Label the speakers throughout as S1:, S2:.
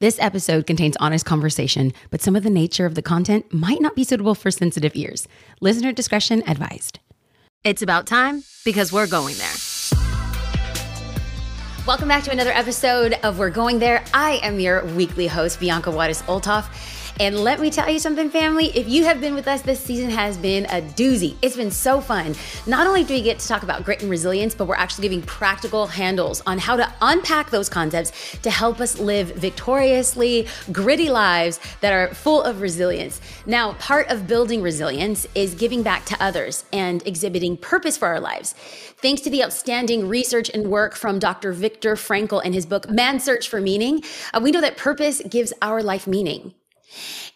S1: This episode contains honest conversation, but some of the nature of the content might not be suitable for sensitive ears. Listener discretion advised. It's about time because we're going there. Welcome back to another episode of We're Going There. I am your weekly host, Bianca Juarez Olthoff. And let me tell you something, family. If you have been with us, this season has been a doozy. It's been so fun. Not only do we get to talk about grit and resilience, but we're actually giving practical handles on how to unpack those concepts to help us live victoriously, gritty lives that are full of resilience. Now, part of building resilience is giving back to others and exhibiting purpose for our lives. Thanks to the outstanding research and work from Dr. Viktor Frankl in his book, Man's Search for Meaning, uh, we know that purpose gives our life meaning.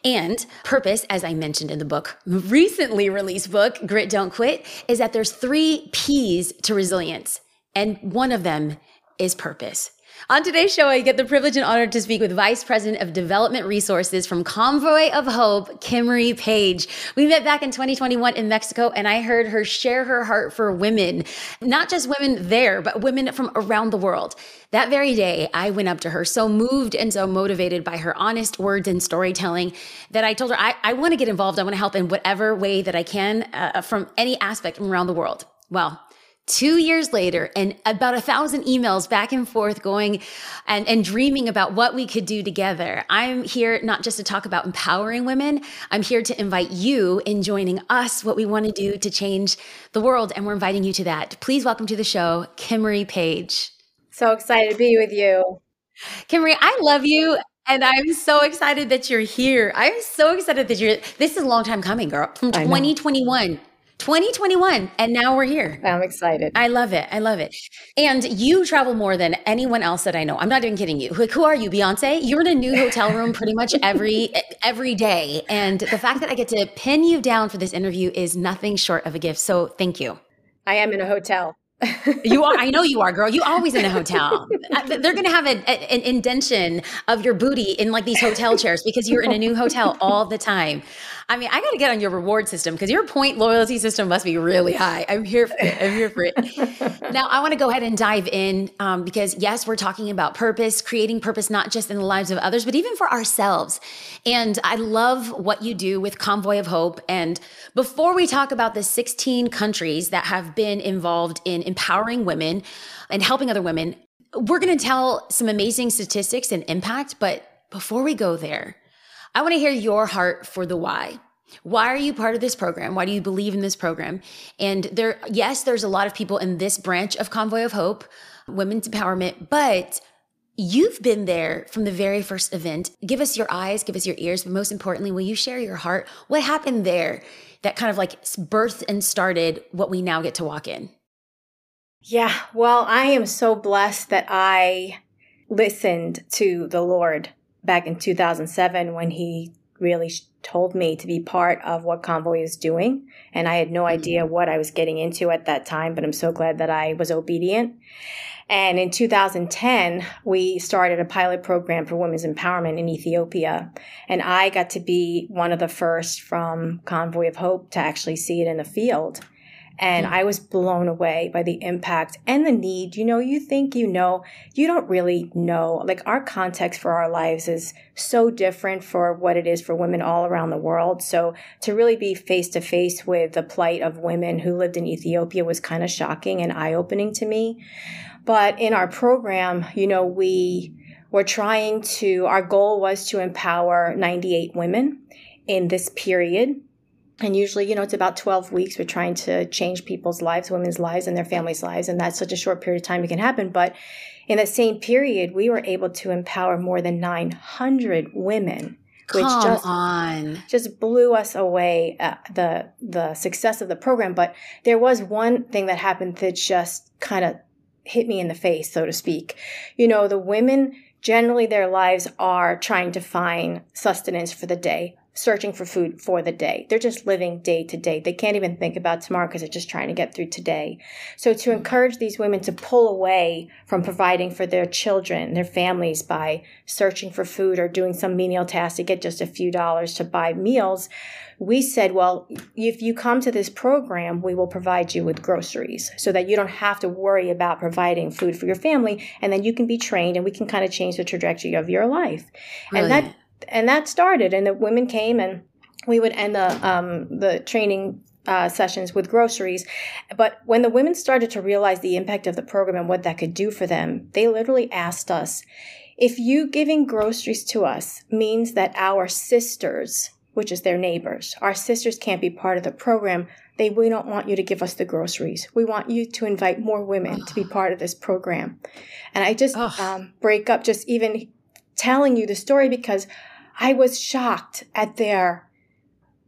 S1: And purpose, as I mentioned in the book, recently released book, Grit Don't Quit, is that there's three P's to resilience. And one of them is purpose. On today's show, I get the privilege and honor to speak with Vice President of Development Resources from Convoy of Hope, Kimarie Page. We met back in 2021 in Mexico, and I heard her share her heart for women, not just women there, but women from around the world. That very day, I went up to her, so moved and so motivated by her honest words and storytelling that I told her, I, I want to get involved. I want to help in whatever way that I can uh, from any aspect from around the world. Well, two years later and about a thousand emails back and forth going and, and dreaming about what we could do together i'm here not just to talk about empowering women i'm here to invite you in joining us what we want to do to change the world and we're inviting you to that please welcome to the show Kimarie Page
S2: so excited to be with you
S1: Kimarie i love you and I'm so excited that you're here. I'm so excited that you're. This is a long time coming, girl. From 2021 2021 and now we're here.
S2: I'm excited.
S1: I love it. I love it. And you travel more than anyone else that i know. I'm not even kidding you. Like who are you beyonce? You're in a new hotel room pretty much every every day. And the fact that i get to pin you down for this interview is nothing short of a gift. So thank you.
S2: I am in a hotel
S1: you are. I know you are, girl. You always in a hotel. Uh, they're going to have a, a, an indentation of your booty in like these hotel chairs because you're in a new hotel all the time. I mean, I got to get on your reward system because your point loyalty system must be really high. I'm here for it. I'm here for it. Now, I want to go ahead and dive in um, because, yes, we're talking about purpose, creating purpose, not just in the lives of others, but even for ourselves. And I love what you do with Convoy of Hope. And before we talk about the 16 countries that have been involved in empowering women and helping other women, we're going to tell some amazing statistics and impact. But before we go there, I want to hear your heart for the why. Why are you part of this program? Why do you believe in this program? And there, yes, there's a lot of people in this branch of Convoy of Hope, women's empowerment, but you've been there from the very first event. Give us your eyes, give us your ears, but most importantly, will you share your heart? What happened there that kind of like birthed and started what we now get to walk in?
S2: Yeah, well, I am so blessed that I listened to the Lord back in 2007 when he really told me to be part of what Convoy is doing. And I had no idea mm-hmm. what I was getting into at that time, but I'm so glad that I was obedient. And in 2010, we started a pilot program for women's empowerment in Ethiopia. And I got to be one of the first from Convoy of Hope to actually see it in the field. And I was blown away by the impact and the need. You know, you think you know, you don't really know. Like our context for our lives is so different for what it is for women all around the world. So to really be face to face with the plight of women who lived in Ethiopia was kind of shocking and eye opening to me. But in our program, you know, we were trying to, our goal was to empower 98 women in this period and usually, you know, it's about 12 weeks. We're trying to change people's lives, women's lives, and their families' lives. And that's such a short period of time it can happen. But in that same period, we were able to empower more than 900 women.
S1: Which Come just, on.
S2: just blew us away uh, the the success of the program. But there was one thing that happened that just kind of hit me in the face, so to speak. You know, the women generally their lives are trying to find sustenance for the day searching for food for the day. They're just living day to day. They can't even think about tomorrow because they're just trying to get through today. So to encourage these women to pull away from providing for their children, their families by searching for food or doing some menial task to get just a few dollars to buy meals, we said, well, if you come to this program, we will provide you with groceries so that you don't have to worry about providing food for your family. And then you can be trained and we can kind of change the trajectory of your life. And that and that started, and the women came, and we would end the um, the training uh, sessions with groceries. But when the women started to realize the impact of the program and what that could do for them, they literally asked us, if you giving groceries to us means that our sisters, which is their neighbors, our sisters can't be part of the program, they we don't want you to give us the groceries. We want you to invite more women to be part of this program. And I just um, break up just even telling you the story because I was shocked at their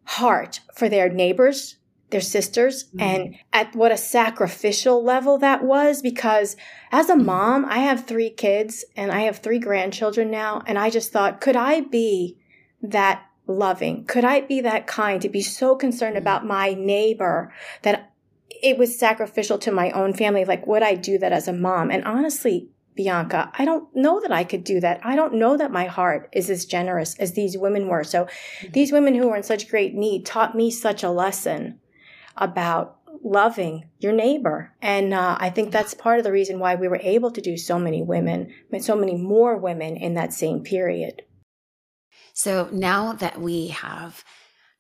S2: heart for their neighbors, their sisters, mm-hmm. and at what a sacrificial level that was. Because as a mm-hmm. mom, I have three kids and I have three grandchildren now. And I just thought, could I be that loving? Could I be that kind to be so concerned mm-hmm. about my neighbor that it was sacrificial to my own family? Like, would I do that as a mom? And honestly, Bianca, I don't know that I could do that. I don't know that my heart is as generous as these women were. So mm-hmm. these women who were in such great need taught me such a lesson about loving your neighbor. And uh, I think that's part of the reason why we were able to do so many women, so many more women in that same period.
S1: So now that we have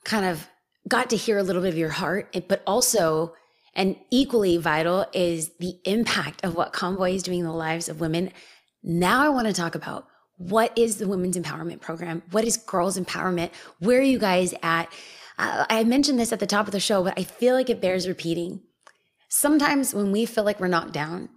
S1: kind of got to hear a little bit of your heart, but also and equally vital is the impact of what Convoy is doing in the lives of women. Now I want to talk about what is the Women's Empowerment Program? What is Girls Empowerment? Where are you guys at? Uh, I mentioned this at the top of the show, but I feel like it bears repeating. Sometimes when we feel like we're knocked down,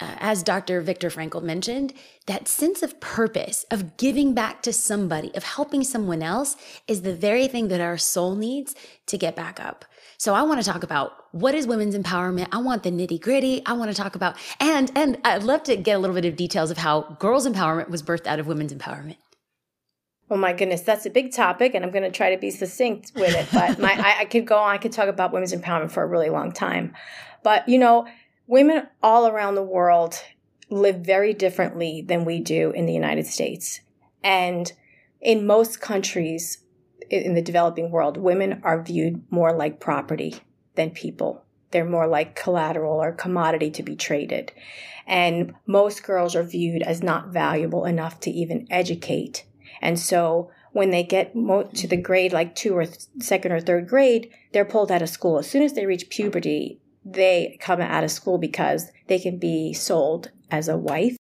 S1: uh, as Dr. Viktor Frankl mentioned, that sense of purpose, of giving back to somebody, of helping someone else is the very thing that our soul needs to get back up. So I want to talk about what is women's empowerment. I want the nitty gritty. I want to talk about, and, and I'd love to get a little bit of details of how girls empowerment was birthed out of women's empowerment.
S2: Oh my goodness, that's a big topic, and I'm going to try to be succinct with it. But my, I, I could go on. I could talk about women's empowerment for a really long time. But you know, women all around the world live very differently than we do in the United States, and in most countries, in the developing world, women are viewed more like property than people. They're more like collateral or commodity to be traded. And most girls are viewed as not valuable enough to even educate. And so when they get to the grade like two or second or third grade, they're pulled out of school. As soon as they reach puberty, they come out of school because they can be sold as a wife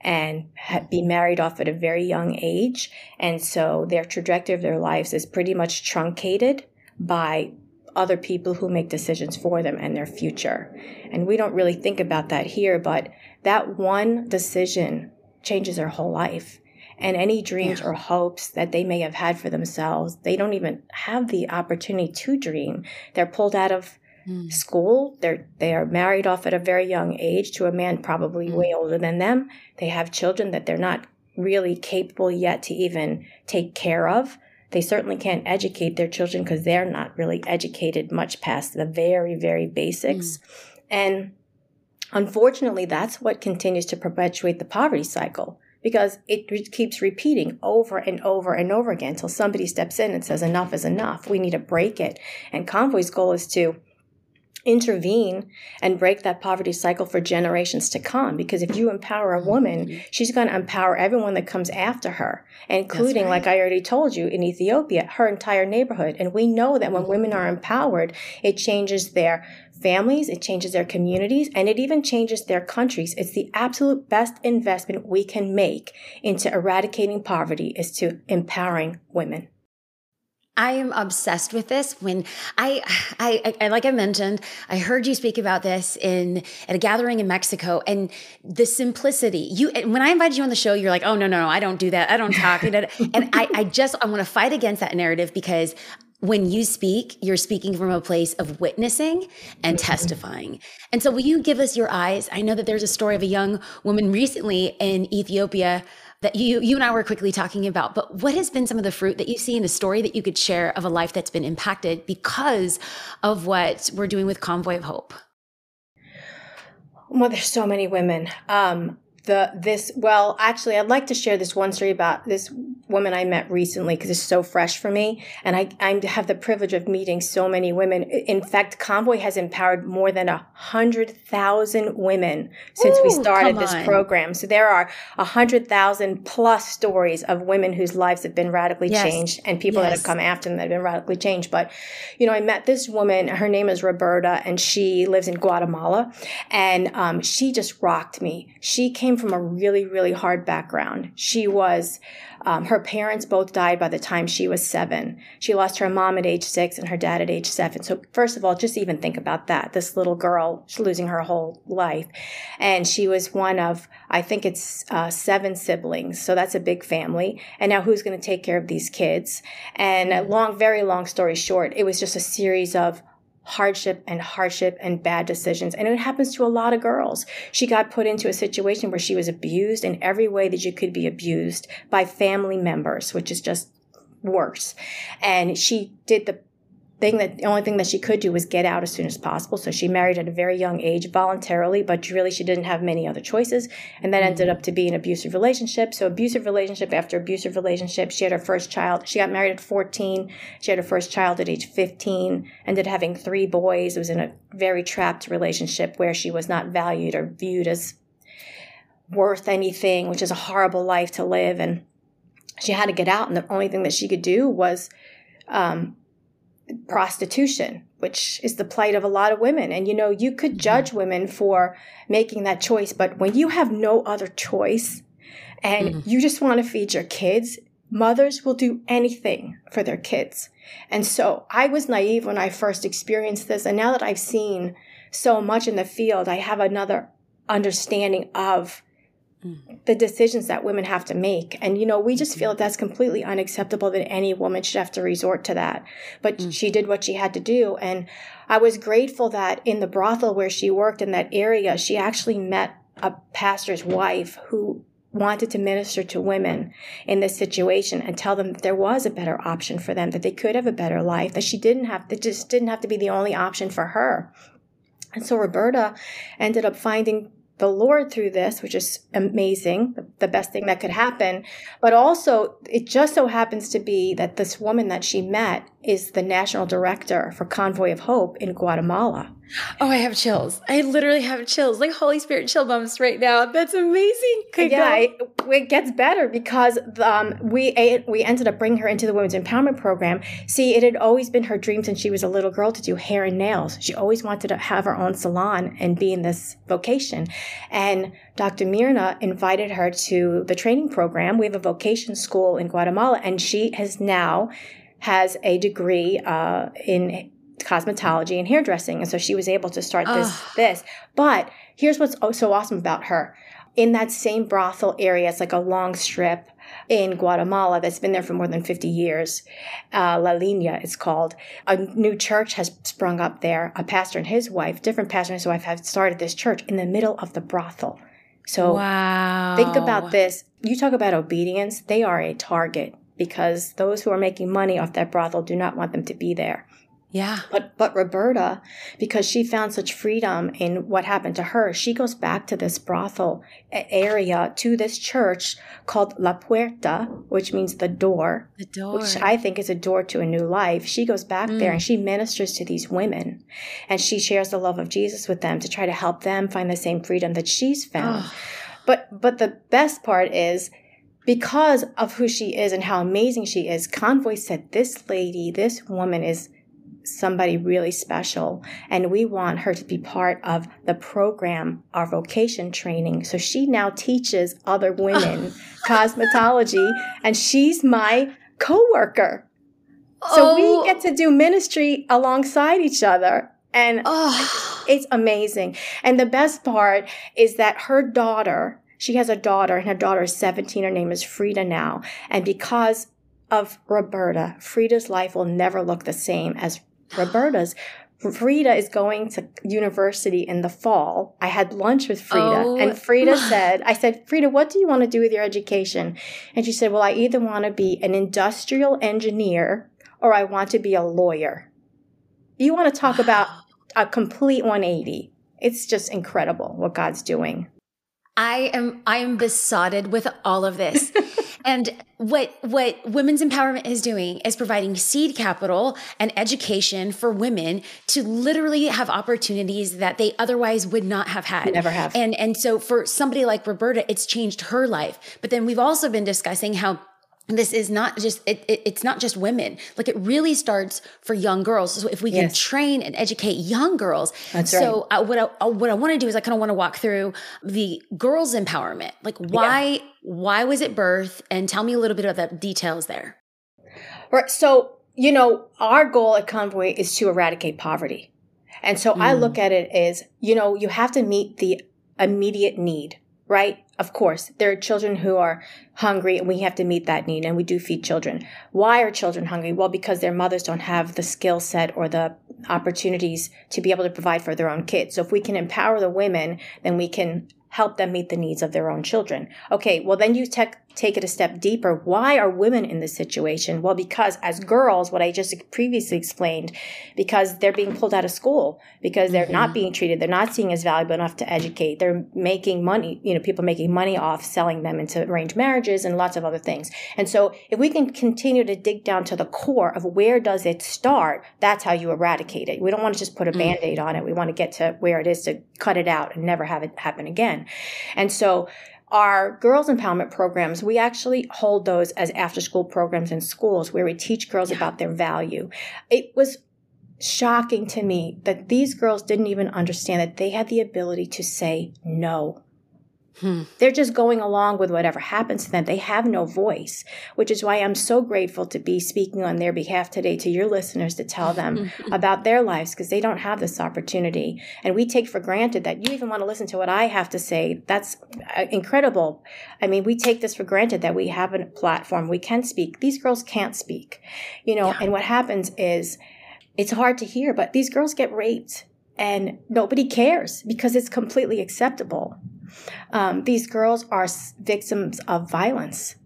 S2: and be married off at a very young age. And so their trajectory of their lives is pretty much truncated by other people who make decisions for them and their future. And we don't really think about that here, but that one decision changes their whole life. And any dreams yeah. or hopes that they may have had for themselves, they don't even have the opportunity to dream. They're pulled out of mm. school. They're they are married off at a very young age to a man probably mm. way older than them. They have children that they're not really capable yet to even take care of. They certainly can't educate their children because they're not really educated much past the very, very basics. Mm. And unfortunately, that's what continues to perpetuate the poverty cycle because it re- keeps repeating over and over and over again until somebody steps in and says, enough is enough. We need to break it. And Convoy's goal is to intervene and break that poverty cycle for generations to come. Because if you empower a woman, mm-hmm. she's going to empower everyone that comes after her, including, right. like I already told you, in Ethiopia, her entire neighborhood. And we know that when women are empowered, it changes their families, it changes their communities, and it even changes their countries. It's the absolute best investment we can make into eradicating poverty is to empowering women.
S1: I am obsessed with this. When I, I, I, like I mentioned, I heard you speak about this in at a gathering in Mexico, and the simplicity. You, when I invited you on the show, you're like, "Oh no, no, no, I don't do that. I don't talk." and I, I just, I want to fight against that narrative because when you speak, you're speaking from a place of witnessing and testifying. And so, will you give us your eyes? I know that there's a story of a young woman recently in Ethiopia that you you and I were quickly talking about, but what has been some of the fruit that you see seen, a story that you could share of a life that's been impacted because of what we're doing with Convoy of Hope?
S2: Well, there's so many women. Um, the this well actually i'd like to share this one story about this woman i met recently because it's so fresh for me. And I, I have the privilege of meeting so many women. In fact convoy has empowered more than a hundred thousand women since Ooh, we started this program. So there are a hundred thousand plus stories of women whose lives have been radically yes. changed and people yes. that have come after them that have been radically changed. But you know i met this woman. Her name is roberta and she lives in guatemala. And um, she just rocked me. She came came from a really, really hard background. She was, um, her parents both died by the time she was seven. She lost her mom at age six and her dad at age seven. So, first of all, just even think about that. This little girl, she's losing her whole life. And she was one of, I think it's uh, seven siblings. So that's a big family. And now who's going to take care of these kids? And a long, very long story short, it was just a series of hardship and hardship and bad decisions. And it happens to a lot of girls. She got put into a situation where she was abused in every way that you could be abused by family members, which is just worse. And she did the thing that the only thing that she could do was get out as soon as possible. So she married at a very young age voluntarily, but really she didn't have many other choices. And that ended up to be an abusive relationship. So abusive relationship after abusive relationship. She had her first child. She got married at 14. She had her first child at age 15, ended up having three boys. It was in a very trapped relationship where she was not valued or viewed as worth anything, which is a horrible life to live. And she had to get out. And the only thing that she could do was, um, prostitution, which is the plight of a lot of women. And you know, you could mm-hmm. judge women for making that choice, but when you have no other choice and mm-hmm. you just want to feed your kids, mothers will do anything for their kids. And so I was naive when I first experienced this. And now that I've seen so much in the field, I have another understanding of the decisions that women have to make. And, you know, we just feel that that's completely unacceptable that any woman should have to resort to that. But mm. she did what she had to do. And I was grateful that in the brothel where she worked in that area, she actually met a pastor's wife who wanted to minister to women in this situation and tell them that there was a better option for them, that they could have a better life, that she didn't have, that just didn't have to be the only option for her. And so Roberta ended up finding the Lord through this, which is amazing, the best thing that could happen. But also, it just so happens to be that this woman that she met is the national director for Convoy of Hope in Guatemala.
S1: Oh, I have chills. I literally have chills, like Holy Spirit chill bumps right now. That's amazing.
S2: Okay, yeah, it, it, gets better because um, we we ended up bringing her into the Women's Empowerment Program. See, it had always been her dream since she was a little girl to do hair and nails. She always wanted to have her own salon and be in this vocation. And Dr. Mirna invited her to the training program. We have a vocation school in Guatemala, and she has now has a degree uh, in cosmetology and hairdressing. And so she was able to start this, Ugh. this. But here's what's so awesome about her. In that same brothel area, it's like a long strip in Guatemala that's been there for more than 50 years. Uh, La Línea, it's called. A new church has sprung up there. A pastor and his wife, different pastor and his wife, have started this church in the middle of the brothel. So wow. think about this. You talk about obedience, they are a target because those who are making money off that brothel do not want them to be there.
S1: Yeah.
S2: But but Roberta, because she found such freedom in what happened to her, she goes back to this brothel area to this church called La Puerta, which means the door.
S1: The door.
S2: Which I think is a door to a new life. She goes back mm. there and she ministers to these women and she shares the love of Jesus with them to try to help them find the same freedom that she's found. Oh. But but the best part is because of who she is and how amazing she is, Convoy said this lady, this woman is somebody really special. And we want her to be part of the program our vocation training. So she now teaches other women cosmetology and she's my co-worker. So oh. we get to do ministry alongside each other and oh. it's amazing. And the best part is that her daughter she has a daughter and her daughter is 17 her name is frida now. And because of Roberta, Frida's life will never look the same as Roberta's. Frida is going to university in the fall. I had lunch with Frida
S1: Oh.
S2: and Frida said, I said, Frida, what do you want to do with your education? And she said, well, I either want to be an industrial engineer or I want to be a lawyer. You want to talk about a complete 180. It's just incredible what God's doing.
S1: I am I am besotted with all of this. and what what women's empowerment is doing is providing seed capital and education for women to literally have opportunities that they otherwise would not have had.
S2: Never have.
S1: And and so for somebody like Roberta, it's changed her life. But then we've also been discussing how this is not just it, it- it's not just women. Like it really starts for young girls. So if we can train and educate young girls.
S2: That's
S1: so uh, what I, uh, what I want to do is I kind of want to walk through the girls empowerment. Like why why was it birth? And tell me a little bit of the details there.
S2: Right. So, you know, our goal at Convoy is to eradicate poverty. And so I look at it as, you know, you have to meet the immediate need, right? Of course, there are children who are hungry and we have to meet that need and we do feed children. Why are children hungry? Well, because their mothers don't have the skill set or the opportunities to be able to provide for their own kids. So if we can empower the women, then we can help them meet the needs of their own children. Okay, well, then you take take it a step deeper. Why are women in this situation? Well, because as girls, what I just previously explained, because they're being pulled out of school, because they're not mm-hmm. being treated, they're not seen as valuable enough to educate. They're making money, you know, people making money off selling them into arranged marriages and lots of other things. And so if we can continue to dig down to the core of where does it start, that's how you eradicate it. We don't want to just put a mm. band-aid on it. We want to get to where it is to cut it out and never have it happen again. And so our girls empowerment programs, we actually hold those as after school programs in schools where we teach girls about their value. It was shocking to me that these girls didn't even understand that they had the ability to say no.
S1: Hmm.
S2: They're just going along with whatever happens to them. They have no voice, which is why I'm so grateful to be speaking on their behalf today to your listeners to tell them about their lives because they don't have this opportunity. And we take for granted that you even want to listen to what I have to say. That's uh, incredible. I mean, we take this for granted that we have a platform, we can speak. These girls can't speak, you know, and what happens is it's hard to hear, but these girls get raped and nobody cares because it's completely acceptable. Um, these girls are victims of violence.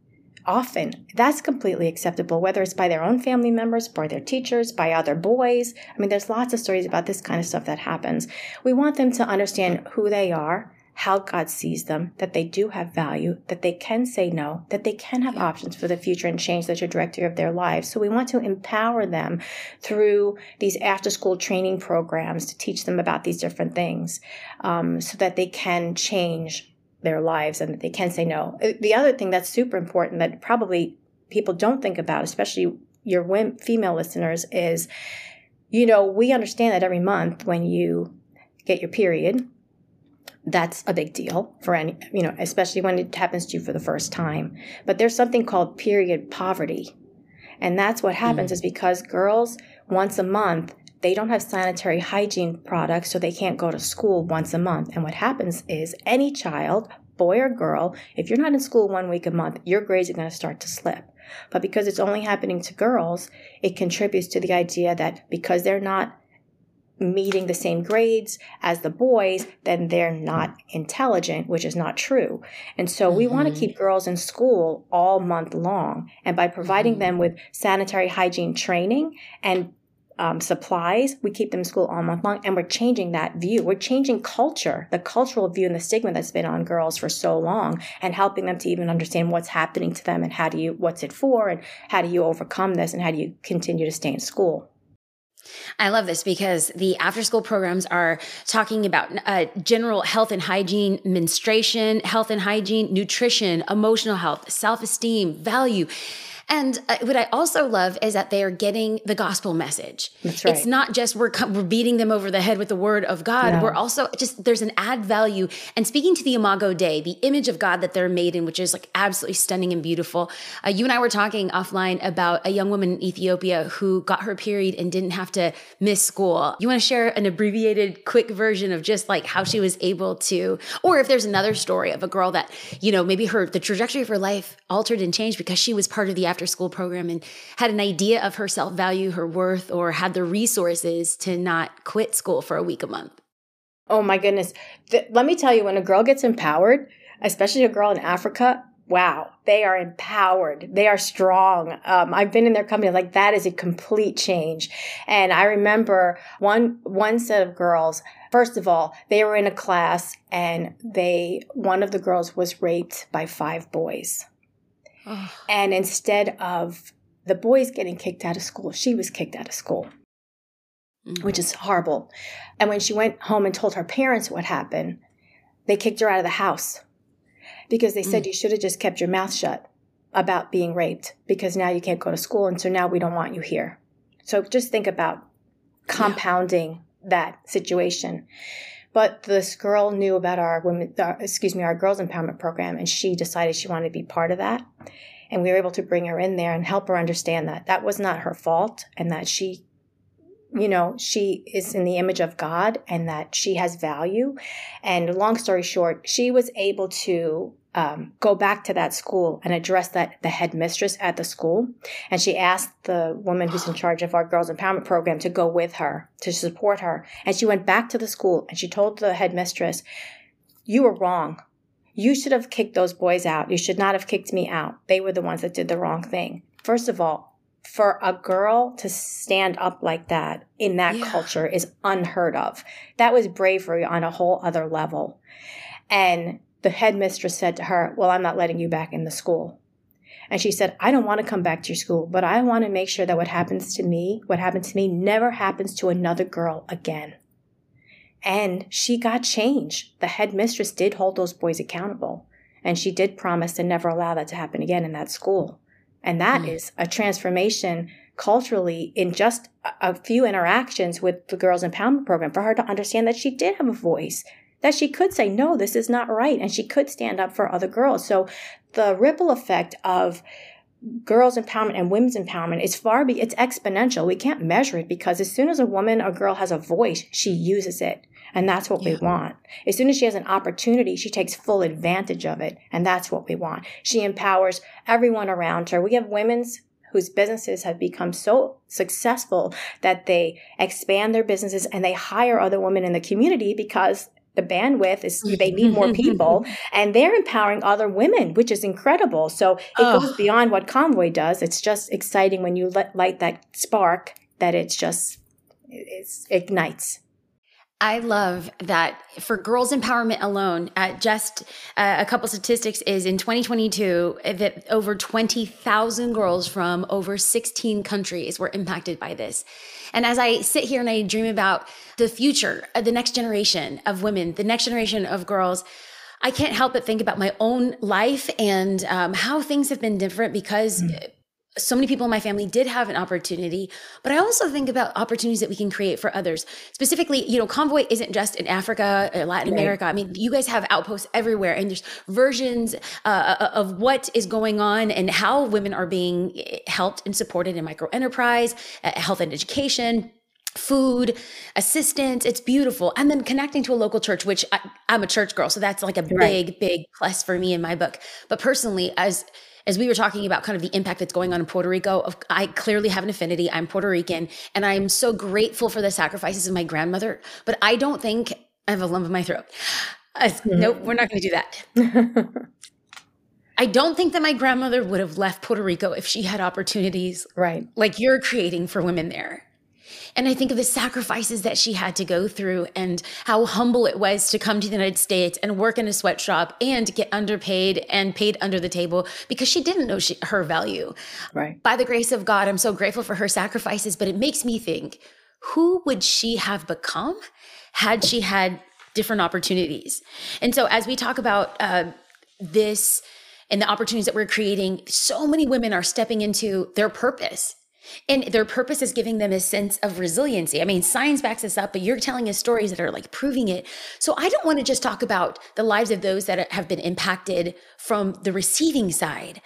S2: Often, that's completely acceptable, whether it's by their own family members, by their teachers, by other boys. I mean, there's lots of stories about this kind of stuff that happens. We want them to understand who they are, how God sees them, that they do have value, that they can say no, that they can have options for the future and change the trajectory of their lives. So we want to empower them through these after school training programs to teach them about these different things um, so that they can change their lives and that they can say no. Uh, The other thing that's super important that probably people don't think about, especially your women, female listeners, is you know, we understand that every month when you get your period, that's a big deal for any, you know, especially when it happens to you for the first time. But there's something called period poverty. And that's what happens mm. is because girls once a month, they don't have sanitary hygiene products, so they can't go to school once a month. And what happens is any child, boy or girl, if you're not in school one week a month, your grades are going to start to slip. But because it's only happening to girls, it contributes to the idea that because they're not meeting the same grades as the boys, then they're not intelligent, which is not true. And so we want to keep girls in school all month long. And by providing them with sanitary hygiene training and um, supplies, we keep them in school all month long. And we're changing that view. We're changing culture, the cultural view and the stigma that's been on girls for so long and helping them to even understand what's happening to them and how do you, what's it for and how do you overcome this and how do you continue to stay in school.
S1: I love this because the after school programs are talking about uh, general health and hygiene, menstruation, health and hygiene, nutrition, emotional health, self esteem, value. And uh, what I also love is that they are getting the gospel message.
S2: That's right.
S1: It's not just we're we're beating them over the head with the word of God.
S2: No.
S1: We're also just there's an add value and speaking to the imago Dei, the image of God that they're made in, which is like absolutely stunning and beautiful. Uh, you and I were talking offline about a young woman in Ethiopia who got her period and didn't have to miss school. You want to share an abbreviated, quick version of just like how she was able to, or if there's another story of a girl that you know maybe her the trajectory of her life altered and changed because she was part of the after school program and had an idea of her self value, her worth, or had the resources to not quit school for a week a month?
S2: Oh my goodness. Let me tell you, when a girl gets empowered, especially a girl in Africa, wow, they are empowered. They are strong. Um, I've been in their company. Like that is a complete change. And I remember one, one set of girls, first of all, they were in a class and they, one of the girls was raped by five boys. And instead of the boys getting kicked out of school, she was kicked out of school. Mm-hmm. Which is horrible. And when she went home and told her parents what happened, they kicked her out of the house because they said mm. you should have just kept your mouth shut about being raped because now you can't go to school and so now we don't want you here. So just think about compounding yeah. that situation. But this girl knew about our women, excuse me, our girls empowerment program, and she decided she wanted to be part of that. And we were able to bring her in there and help her understand that that was not her fault and that she you know, she is in the image of God and that she has value. And long story short, she was able to um, go back to that school and address that the headmistress at the school. And she asked the woman who's in charge of our girls empowerment program to go with her to support her. And she went back to the school and she told the headmistress, "You were wrong. You should have kicked those boys out. You should not have kicked me out. They were the ones that did the wrong thing." First of all, for a girl to stand up like that in that yeah. culture is unheard of. That was bravery on a whole other level. And the headmistress said to her, Well, I'm not letting you back in the school. And she said, I don't want to come back to your school, but I want to make sure that what happens to me, what happened to me, never happens to another girl again. And she got change. The headmistress did hold those boys accountable. And she did promise to never allow that to happen again in that school. And that mm. is a transformation culturally in just a few interactions with the Girls Empowerment Program for her to understand that she did have a voice, that she could say, no, this is not right. And she could stand up for other girls. So the ripple effect of girls empowerment and women's empowerment is far be it's exponential we can't measure it because as soon as a woman or girl has a voice she uses it and that's what yeah. we want. As soon as she has an opportunity, she takes full advantage of it. And that's what we want. She empowers everyone around her. We have women's whose businesses have become so successful that they expand their businesses and they hire other women in the community because the bandwidth is mm. they need more people and they're empowering other women which is incredible so it oh. goes beyond what convoy does it's just exciting when you let, light that spark that it's just it ignites
S1: I love that for girls empowerment alone, just uh, a couple statistics is in 2022 that over 20,000 girls from over 16 countries were impacted by this. And as I sit here and I dream about the future, the next generation of women, the next generation of girls, I can't help but think about my own life and um, how things have been different because mm so many people in my family did have an opportunity, but I also think about opportunities that we can create for others. Specifically, you know, Convoy isn't just in Africa or Latin right. America. I mean, you guys have outposts everywhere, and there's versions uh, uh, of what is going on and how women are being eh, helped and supported in micro enterprise, uh, health and education food, assistance. It's beautiful. And then connecting to a local church, which I, am a church girl. So that's like a right. big, big plus for me in my book. But personally, as as we were talking about kind of the impact that's going on in Puerto Rico, I clearly have an affinity. I'm Puerto Rican and I'm so grateful for the sacrifices of my grandmother, but I don't think I have a lump in my throat. Uh, mm-hmm. Nope, we're not going to do that. I don't think that my grandmother would have left Puerto Rico if she had opportunities
S2: right
S1: like you're creating for women there. And I think of the sacrifices that she had to go through and how humble it was to come to the United States and work in a sweatshop and get underpaid and paid under the table because she didn't know she, her value.
S2: Right.
S1: By the grace of God, I'm so grateful for her sacrifices, but it makes me think who would she have become had she had different opportunities? And so as we talk about uh, this, and the opportunities that we're creating, so many women are stepping into their purpose and their purpose is giving them a sense of resiliency. I mean, science backs this up, but you're telling us stories that are like proving it. So I don't want to just talk about the lives of those that have been impacted from the receiving side.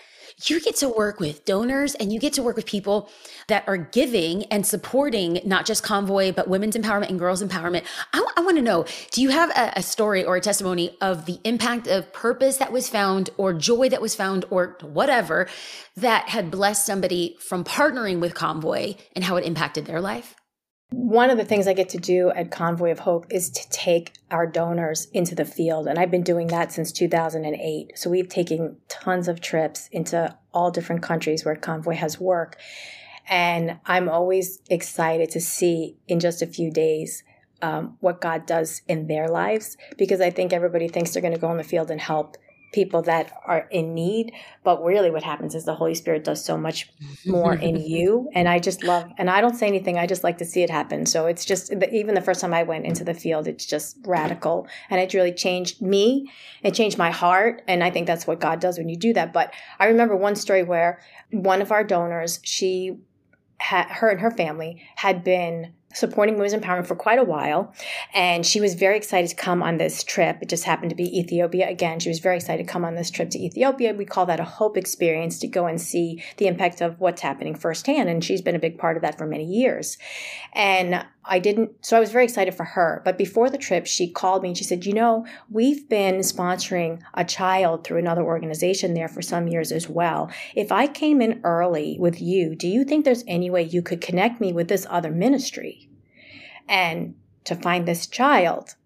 S1: You get to work with donors and you get to work with people that are giving and supporting not just Convoy, but women's empowerment and girls' empowerment. I, I want to know do you have a, a story or a testimony of the impact of purpose that was found, or joy that was found, or whatever that had blessed somebody from partnering with Convoy and how it impacted their life?
S2: One of the things I get to do at Convoy of Hope is to take our donors into the field. And I've been doing that since 2008. So we've taken tons of trips into all different countries where Convoy has work. And I'm always excited to see in just a few days um, what God does in their lives because I think everybody thinks they're going to go in the field and help people that are in need. But really, what happens is the Holy Spirit does so much more in you. And I just love, and I don't say anything, I just like to see it happen. So it's just, even the first time I went into the field, it's just radical. And it really changed me. It changed my heart. And I think that's what God does when you do that. But I remember one story where one of our donors, she had, her and her family had been supporting women's empowerment for quite a while. And she was very excited to come on this trip. It just happened to be Ethiopia again. She was very excited to come on this trip to Ethiopia. We call that a hope experience to go and see the impact of what's happening firsthand. And she's been a big part of that for many years. And I didn't, so I was very excited for her. But before the trip, she called me and she said, You know, we've been sponsoring a child through another organization there for some years as well. If I came in early with you, do you think there's any way you could connect me with this other ministry and to find this child?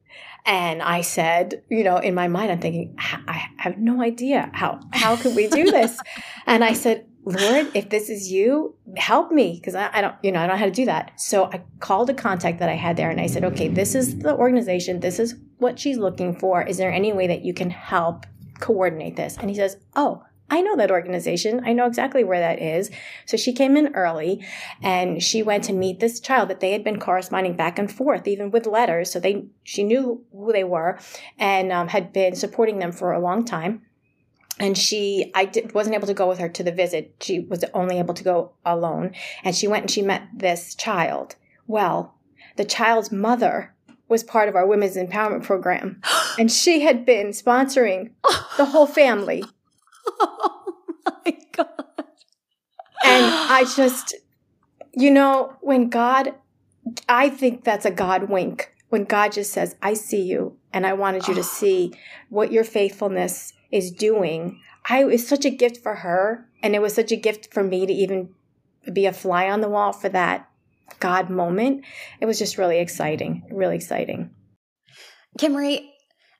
S2: And I said, you know, in my mind, I'm thinking, I have no idea how, how could we do this? and I said, Lord, if this is you, help me because I, I, don't, you know, I don't know how to do that. So I called a contact that I had there and I said, okay, this is the organization. This is what she's looking for. Is there any way that you can help coordinate this? And he says, oh, I know that organization. I know exactly where that is. So she came in early and she went to meet this child that they had been corresponding back and forth, even with letters. So they, she knew who they were and um, had been supporting them for a long time and she i did, wasn't able to go with her to the visit. She was only able to go alone. And she went and she met this child. Well the child's mother was part of our women's empowerment program. And she had been sponsoring the whole family.
S1: Oh my god.
S2: And i just you know when god i think that's a god wink. When god just says i see you and i wanted you to ah. see what your faithfulness is doing. I it's such a gift for her, and it was such a gift for me to even be a fly on the wall for that God moment. It was just really exciting, really exciting.
S1: Kimarie,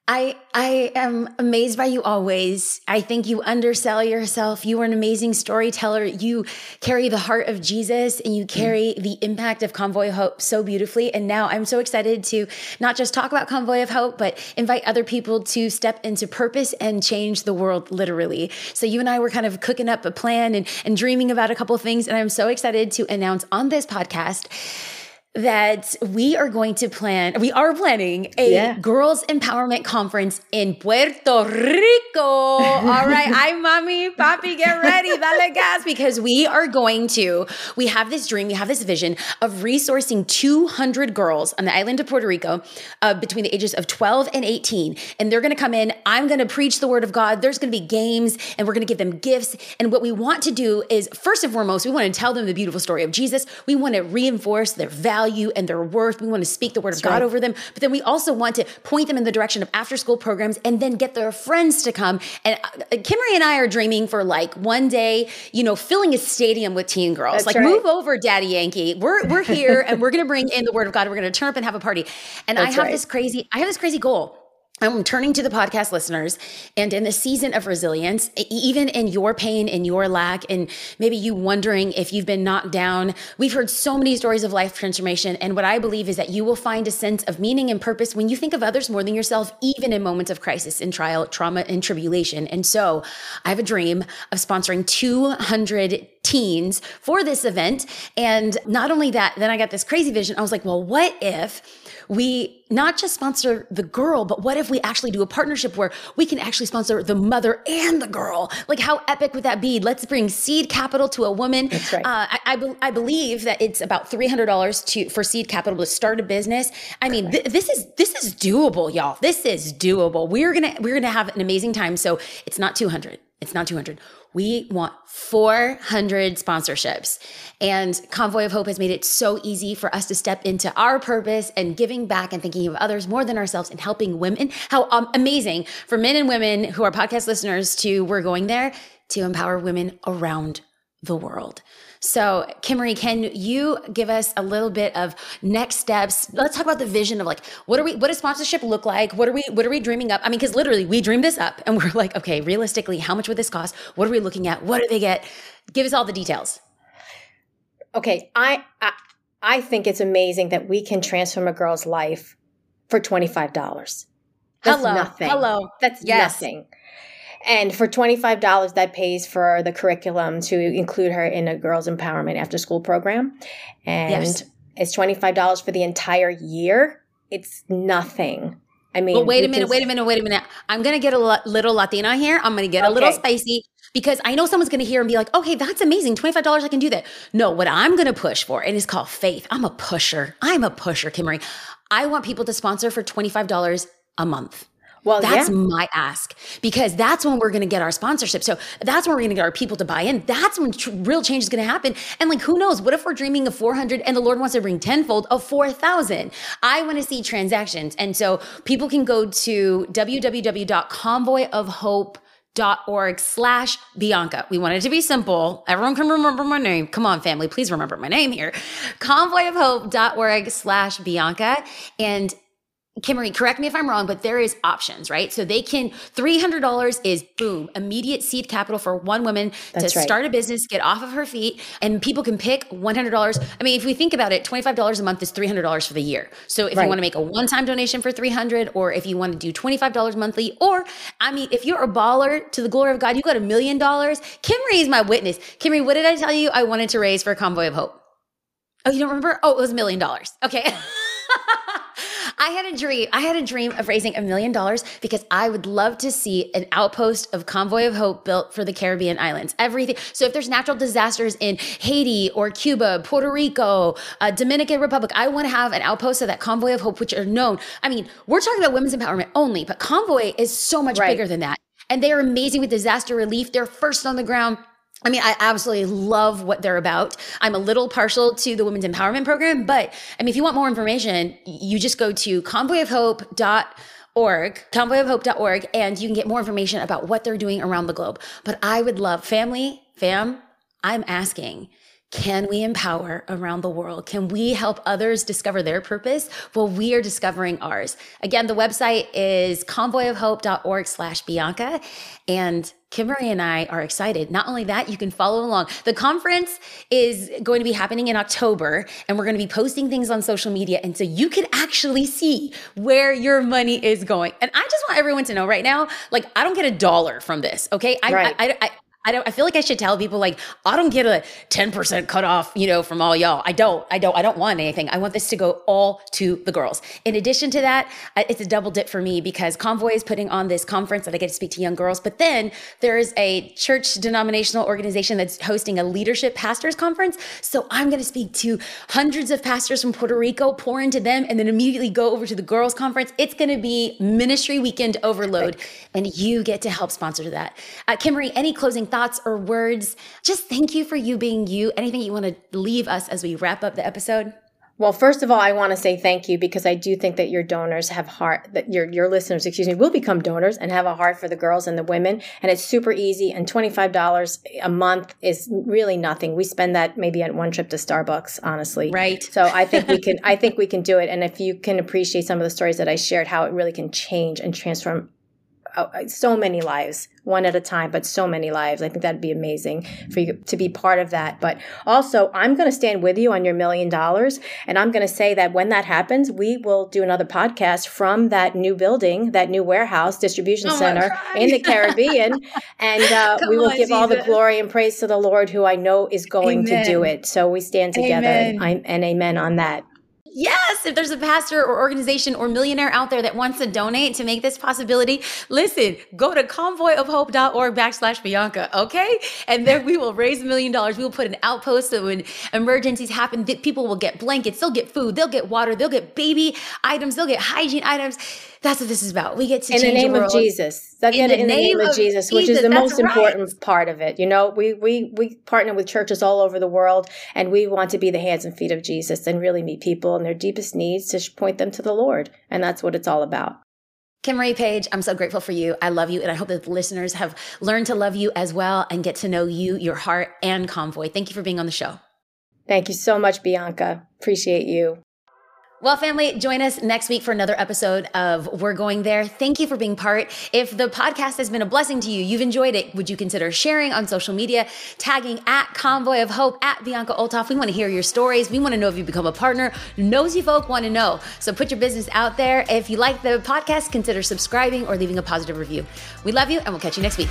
S1: I I am amazed by you always. I think you undersell yourself. You are an amazing storyteller. You carry the heart of Jesus and you mm. carry the impact of Convoy of Hope so beautifully. And now I'm so excited to not just talk about Convoy of Hope, but invite other people to step into purpose and change the world literally. So you and I were kind of cooking up a plan and, and dreaming about a couple things. And I'm so excited to announce on this podcast that we are going to plan, we are planning a yeah. girls empowerment conference in Puerto Rico. All right. I'm mommy, papi, get ready. Dale gas because we are going to, we have this dream, we have this vision of resourcing 200 girls on the island of Puerto Rico uh, between the ages of 12 and 18. And they're going to come in. I'm going to preach the word of God. There's going to be games and we're going to give them gifts. And what we want to do is, first and foremost, we want to tell them the beautiful story of Jesus. We want to reinforce their value value and their worth. We want to speak the word That's of God right. over them. But then we also want to point them in the direction of after school programs and then get their friends to come. And uh, Kimarie and I are dreaming for like one day, you know, filling a stadium with teen girls. That's like, right. move over, Daddy Yankee. We're, we're here and we're going to bring in the word of God. We're going to turn up and have a party. And That's I have right. this crazy, I have this crazy goal I'm turning to the podcast listeners and in the season of resilience, even in your pain and your lack, and maybe you wondering if you've been knocked down, we've heard so many stories of life transformation. And what I believe is that you will find a sense of meaning and purpose when you think of others more than yourself, even in moments of crisis and trial, trauma, and tribulation. And so I have a dream of sponsoring 200 teens for this event. And not only that, then I got this crazy vision. I was like, well, what if we not just sponsor the girl, but what if we actually do a partnership where we can actually sponsor the mother and the girl? Like, how epic would that be? Let's bring seed capital to a woman.
S2: That's right. Uh,
S1: I, I, be- I, believe that it's about three hundred dollars to for seed capital to start a business. I mean, th- this is this is doable, y'all. This is doable. We're gonna we're gonna have an amazing time. So it's not two hundred It's not 200. We want 400 sponsorships. And Convoy of Hope has made it so easy for us to step into our purpose and giving back and thinking of others more than ourselves and helping women. How um, amazing for men and women who are podcast listeners to we're going there to empower women around the world. So, Kimarie, can you give us a little bit of next steps? Let's talk about the vision of like what are we what does sponsorship look like? What are we what are we dreaming up? I mean, because literally we dreamed this up and we're like, okay, realistically, how much would this cost? What are we looking at? What do they get? Give us all the details.
S2: Okay, I I, I think it's amazing that we can transform a girl's life for twenty five dollars.
S1: Hello,
S2: nothing.
S1: hello.
S2: That's yes. nothing. And for $25, that pays for the curriculum to include her in a girls' empowerment after school program. And yes. it's $25 for the entire year. It's nothing. I mean,
S1: but wait a minute, wait a minute, wait a minute. I'm going to get a little Latina here. I'm going to get okay. a little spicy because I know someone's going to hear and be like, okay, that's amazing. $25, I can do that. No, what I'm going to push for, and it's called faith. I'm a pusher. I'm a pusher, Kimarie. I want people to sponsor for $25 a month. Well, that's yeah. my ask because that's when we're going to get our sponsorship. So that's when we're going to get our people to buy in. That's when tr- real change is going to happen. And like, who knows? What if we're dreaming of 400 and the Lord wants to bring tenfold of 4,000? I want to see transactions. And so people can go to www.convoyofhope.org slash Bianca. We want it to be simple. Everyone can remember my name. Come on, family. Please remember my name here. Convoyofhope.org slash Bianca. And Kimarie, correct me if I'm wrong, but there is options, right? So they can $300 is boom, immediate seed capital for one woman That's to right. start a business, get off of her feet, and people can pick $100. I mean, if we think about it, $25 a month is $300 for the year. So if right. you want to make a one-time donation for 300 or if you want to do $25 monthly or I mean, if you're a baller to the glory of God, you got a million dollars. Kimarie is my witness. Kimarie, what did I tell you I wanted to raise for a Convoy of Hope? Oh, you don't remember? Oh, it was a million dollars. Okay. I had a dream. I had a dream of raising a million dollars because I would love to see an outpost of Convoy of Hope built for the Caribbean islands. Everything. So if there's natural disasters in Haiti or Cuba, Puerto Rico, uh, Dominican Republic, I want to have an outpost of that Convoy of Hope, which are known. I mean, we're talking about women's empowerment only, but Convoy is so much right. bigger than that. And they are amazing with disaster relief. They're first on the ground I mean, I absolutely love what they're about. I'm a little partial to the Women's Empowerment Program, but I mean, if you want more information, you just go to convoyofhope.org, convoyofhope.org, and you can get more information about what they're doing around the globe. But I would love, family, fam, I'm asking, can we empower around the world? Can we help others discover their purpose while we are discovering ours? Again, the website is convoyofhope.org slash Bianca. And Kimarie and I are excited. Not only that, you can follow along. The conference is going to be happening in October, and we're going to be posting things on social media. And so you can actually see where your money is going. And I just want everyone to know right now, like, I don't get a dollar from this. Okay. I, right. I, I, I don't I feel like I should tell people like I don't get a 10% cut off, you know, from all y'all. I don't. I don't I don't want anything. I want this to go all to the girls. In addition to that, it's a double dip for me because Convoy is putting on this conference that I get to speak to young girls, but then there's a church denominational organization that's hosting a leadership pastors conference. So I'm going to speak to hundreds of pastors from Puerto Rico, pour into them and then immediately go over to the girls conference. It's going to be ministry weekend overload and you get to help sponsor that. Uh, Kimarie, any closing thoughts or words. Just thank you for you being you. Anything you want to leave us as we wrap up the episode?
S2: Well, first of all, I want to say thank you because I do think that your donors have heart that your your listeners, excuse me, will become donors and have a heart for the girls and the women, and it's super easy. And twenty five dollars a month is really nothing. We spend that maybe at one trip to Starbucks, honestly.
S1: Right.
S2: So I think we can. I think we can do it. And if you can appreciate some of the stories that I shared, how it really can change and transform so many lives, one at a time, but so many lives. I think that'd be amazing for you to be part of that. But also, I'm going to stand with you on your million dollars. And I'm going to say that when that happens, we will do another podcast from that new building, that new warehouse distribution oh, center in the Caribbean. and uh, we will on, give Jesus. all the glory and praise to the Lord, who I know is going amen. to do it. So we stand together and, and amen on that.
S1: Yes, if there's a pastor or organization or millionaire out there that wants to donate to make this possibility, listen, go to convoyofhope.org backslash Bianca, okay? And then we will raise a million dollars. We will put an outpost so when emergencies happen, people will get blankets, they'll get food, they'll get water, they'll get baby items, they'll get hygiene items. That's what this is about. We get to
S2: in the name
S1: the
S2: of Jesus. Again, in, in, the name, of Jesus, which is the most right. important part of it. You know, we we we partner with churches all over the world, and we want to be the hands and feet of Jesus and really meet people in their deepest needs to point them to the Lord, and that's what it's all about.
S1: Kimarie Page, I'm so grateful for you. I love you. And I hope that the listeners have learned to love you as well and get to know you, your heart, and Convoy. Thank you for being on the show.
S2: Thank you so much, Bianca. Appreciate you.
S1: Well, family, join us next week for another episode of We're Going There. Thank you for being part. If the podcast has been a blessing to you, you've enjoyed it, would you consider sharing on social media, tagging at Convoy of Hope, at Bianca Olthoff? We want to hear your stories. We want to know if you become a partner. Nosy folk want to know. So put your business out there. If you like the podcast, consider subscribing or leaving a positive review. We love you, and we'll catch you next week.